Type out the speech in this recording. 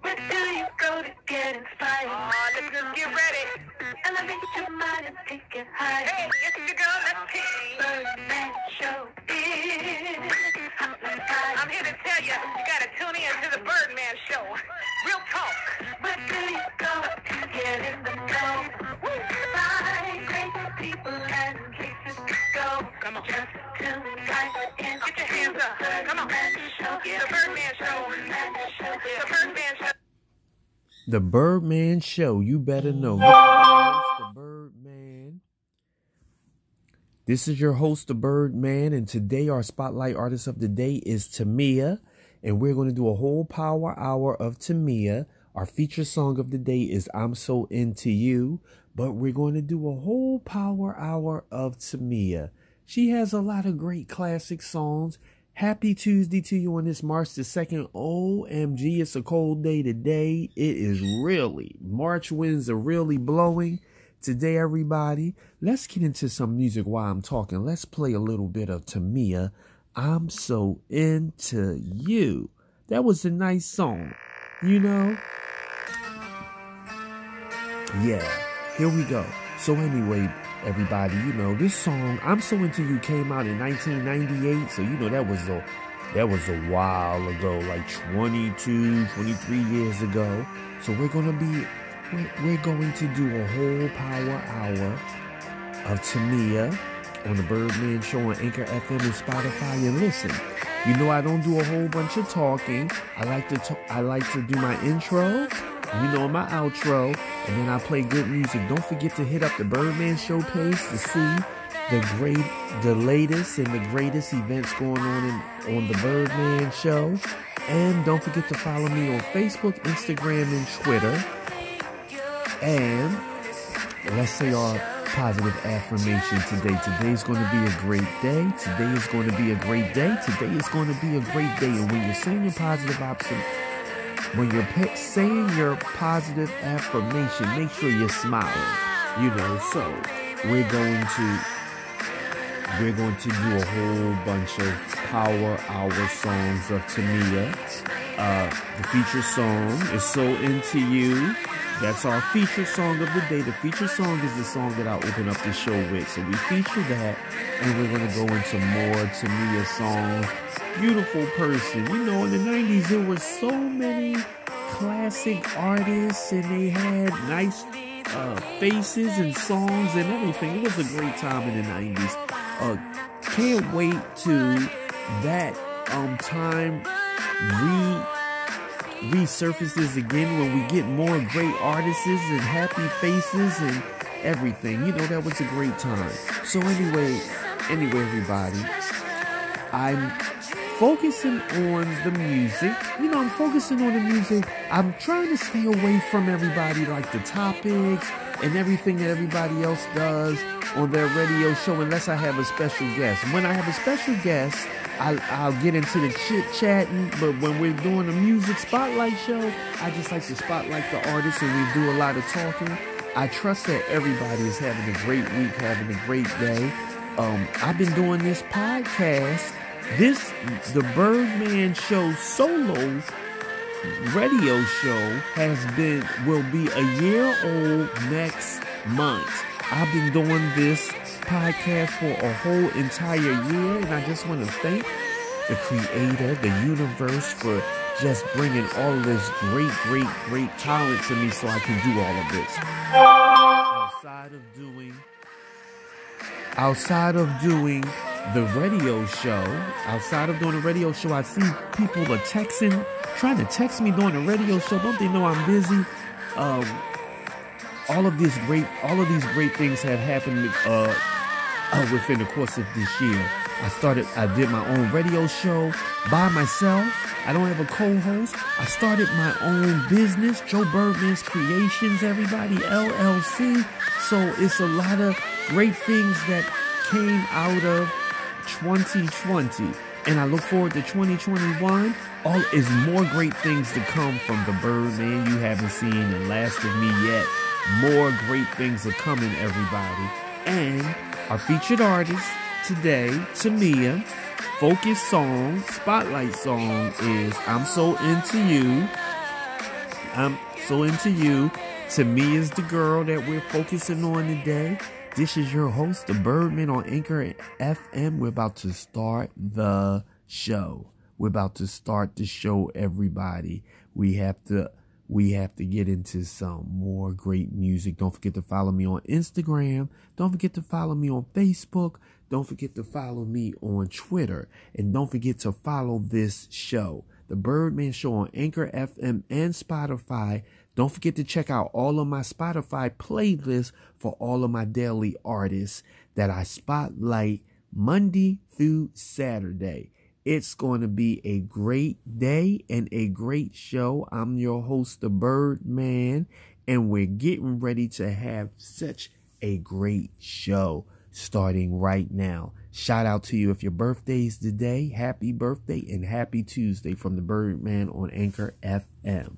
Where do you go to get inspired? Oh, let's just get ready. Elevate your mind and take it higher. Hey, it's your girl, let's see. Birdman Show is I'm here to tell you, you gotta tune in to the Birdman Show. Real talk. Where do you go to get in the know? Find great people and places to go. Come on. Just tune right in. Get your hands up. Come on. The Birdman Show. The Birdman Show. The Birdman Show. You better know. The Birdman. This is your host, the Birdman, and today our spotlight artist of the day is Tamia, and we're going to do a whole power hour of Tamia. Our feature song of the day is "I'm So Into You," but we're going to do a whole power hour of Tamia. She has a lot of great classic songs. Happy Tuesday to you on this March the 2nd. OMG, it's a cold day today. It is really, March winds are really blowing today, everybody. Let's get into some music while I'm talking. Let's play a little bit of Tamia. I'm so into you. That was a nice song, you know? Yeah, here we go. So, anyway, everybody, you know, this song, I'm So Into You, came out in 1998. So, you know, that was a. That was a while ago, like 22, 23 years ago. So we're gonna be we're, we're going to do a whole power hour of Tamia on the Birdman Show on Anchor FM and Spotify. And listen, you know I don't do a whole bunch of talking. I like to talk, I like to do my intro, you know my outro, and then I play good music. Don't forget to hit up the Birdman Show page to see the great, the latest and the greatest events going on in, on the Birdman Show. And don't forget to follow me on Facebook, Instagram, and Twitter. And let's say our positive affirmation today. Today's going to be a great day. Today is going to be a great day. Today is going to be a great day. And when you're saying your positive option, when you're pe- saying your positive affirmation, make sure you're smiling. You know, so we're going to we're going to do a whole bunch of power hour songs of Tamia. Uh, the feature song is So Into You. That's our feature song of the day. The feature song is the song that I open up the show with. So we feature that, and we're going to go into more Tamia songs. Beautiful person. You know, in the 90s, there were so many classic artists, and they had nice uh, faces and songs and everything. It was a great time in the 90s. Uh, can't wait to that um time re resurfaces again when we get more great artists and happy faces and everything. You know that was a great time. So anyway, anyway, everybody, I'm focusing on the music. You know, I'm focusing on the music. I'm trying to stay away from everybody like the topics and everything that everybody else does on their radio show unless I have a special guest. When I have a special guest, I'll, I'll get into the chit chatting. But when we're doing a music spotlight show, I just like to spotlight the artists and we do a lot of talking. I trust that everybody is having a great week, having a great day. Um, I've been doing this podcast. This the Birdman Show solo radio show has been will be a year old next month. I've been doing this podcast for a whole entire year, and I just want to thank the creator, the universe, for just bringing all this great, great, great talent to me so I can do all of this. Outside of doing outside of doing the radio show, outside of doing the radio show, I see people are texting, trying to text me during the radio show. Don't they know I'm busy? Um, all of these great, all of these great things have happened uh, uh, within the course of this year. I started, I did my own radio show by myself. I don't have a co-host. I started my own business, Joe Birdman's Creations, everybody, LLC. So it's a lot of great things that came out of 2020. And I look forward to 2021. All is more great things to come from the Birdman. You haven't seen the last of me yet. More great things are coming, everybody. And our featured artist today, Tamia, focus song, spotlight song is I'm So Into You. I'm so into you. Is the girl that we're focusing on today. This is your host, the Birdman on Anchor FM. We're about to start the show. We're about to start the show, everybody. We have to we have to get into some more great music. Don't forget to follow me on Instagram. Don't forget to follow me on Facebook. Don't forget to follow me on Twitter. And don't forget to follow this show, The Birdman Show on Anchor FM and Spotify. Don't forget to check out all of my Spotify playlists for all of my daily artists that I spotlight Monday through Saturday. It's going to be a great day and a great show. I'm your host, the Birdman, and we're getting ready to have such a great show starting right now. Shout out to you if your birthday's today. Happy birthday and happy Tuesday from the Birdman on Anchor FM.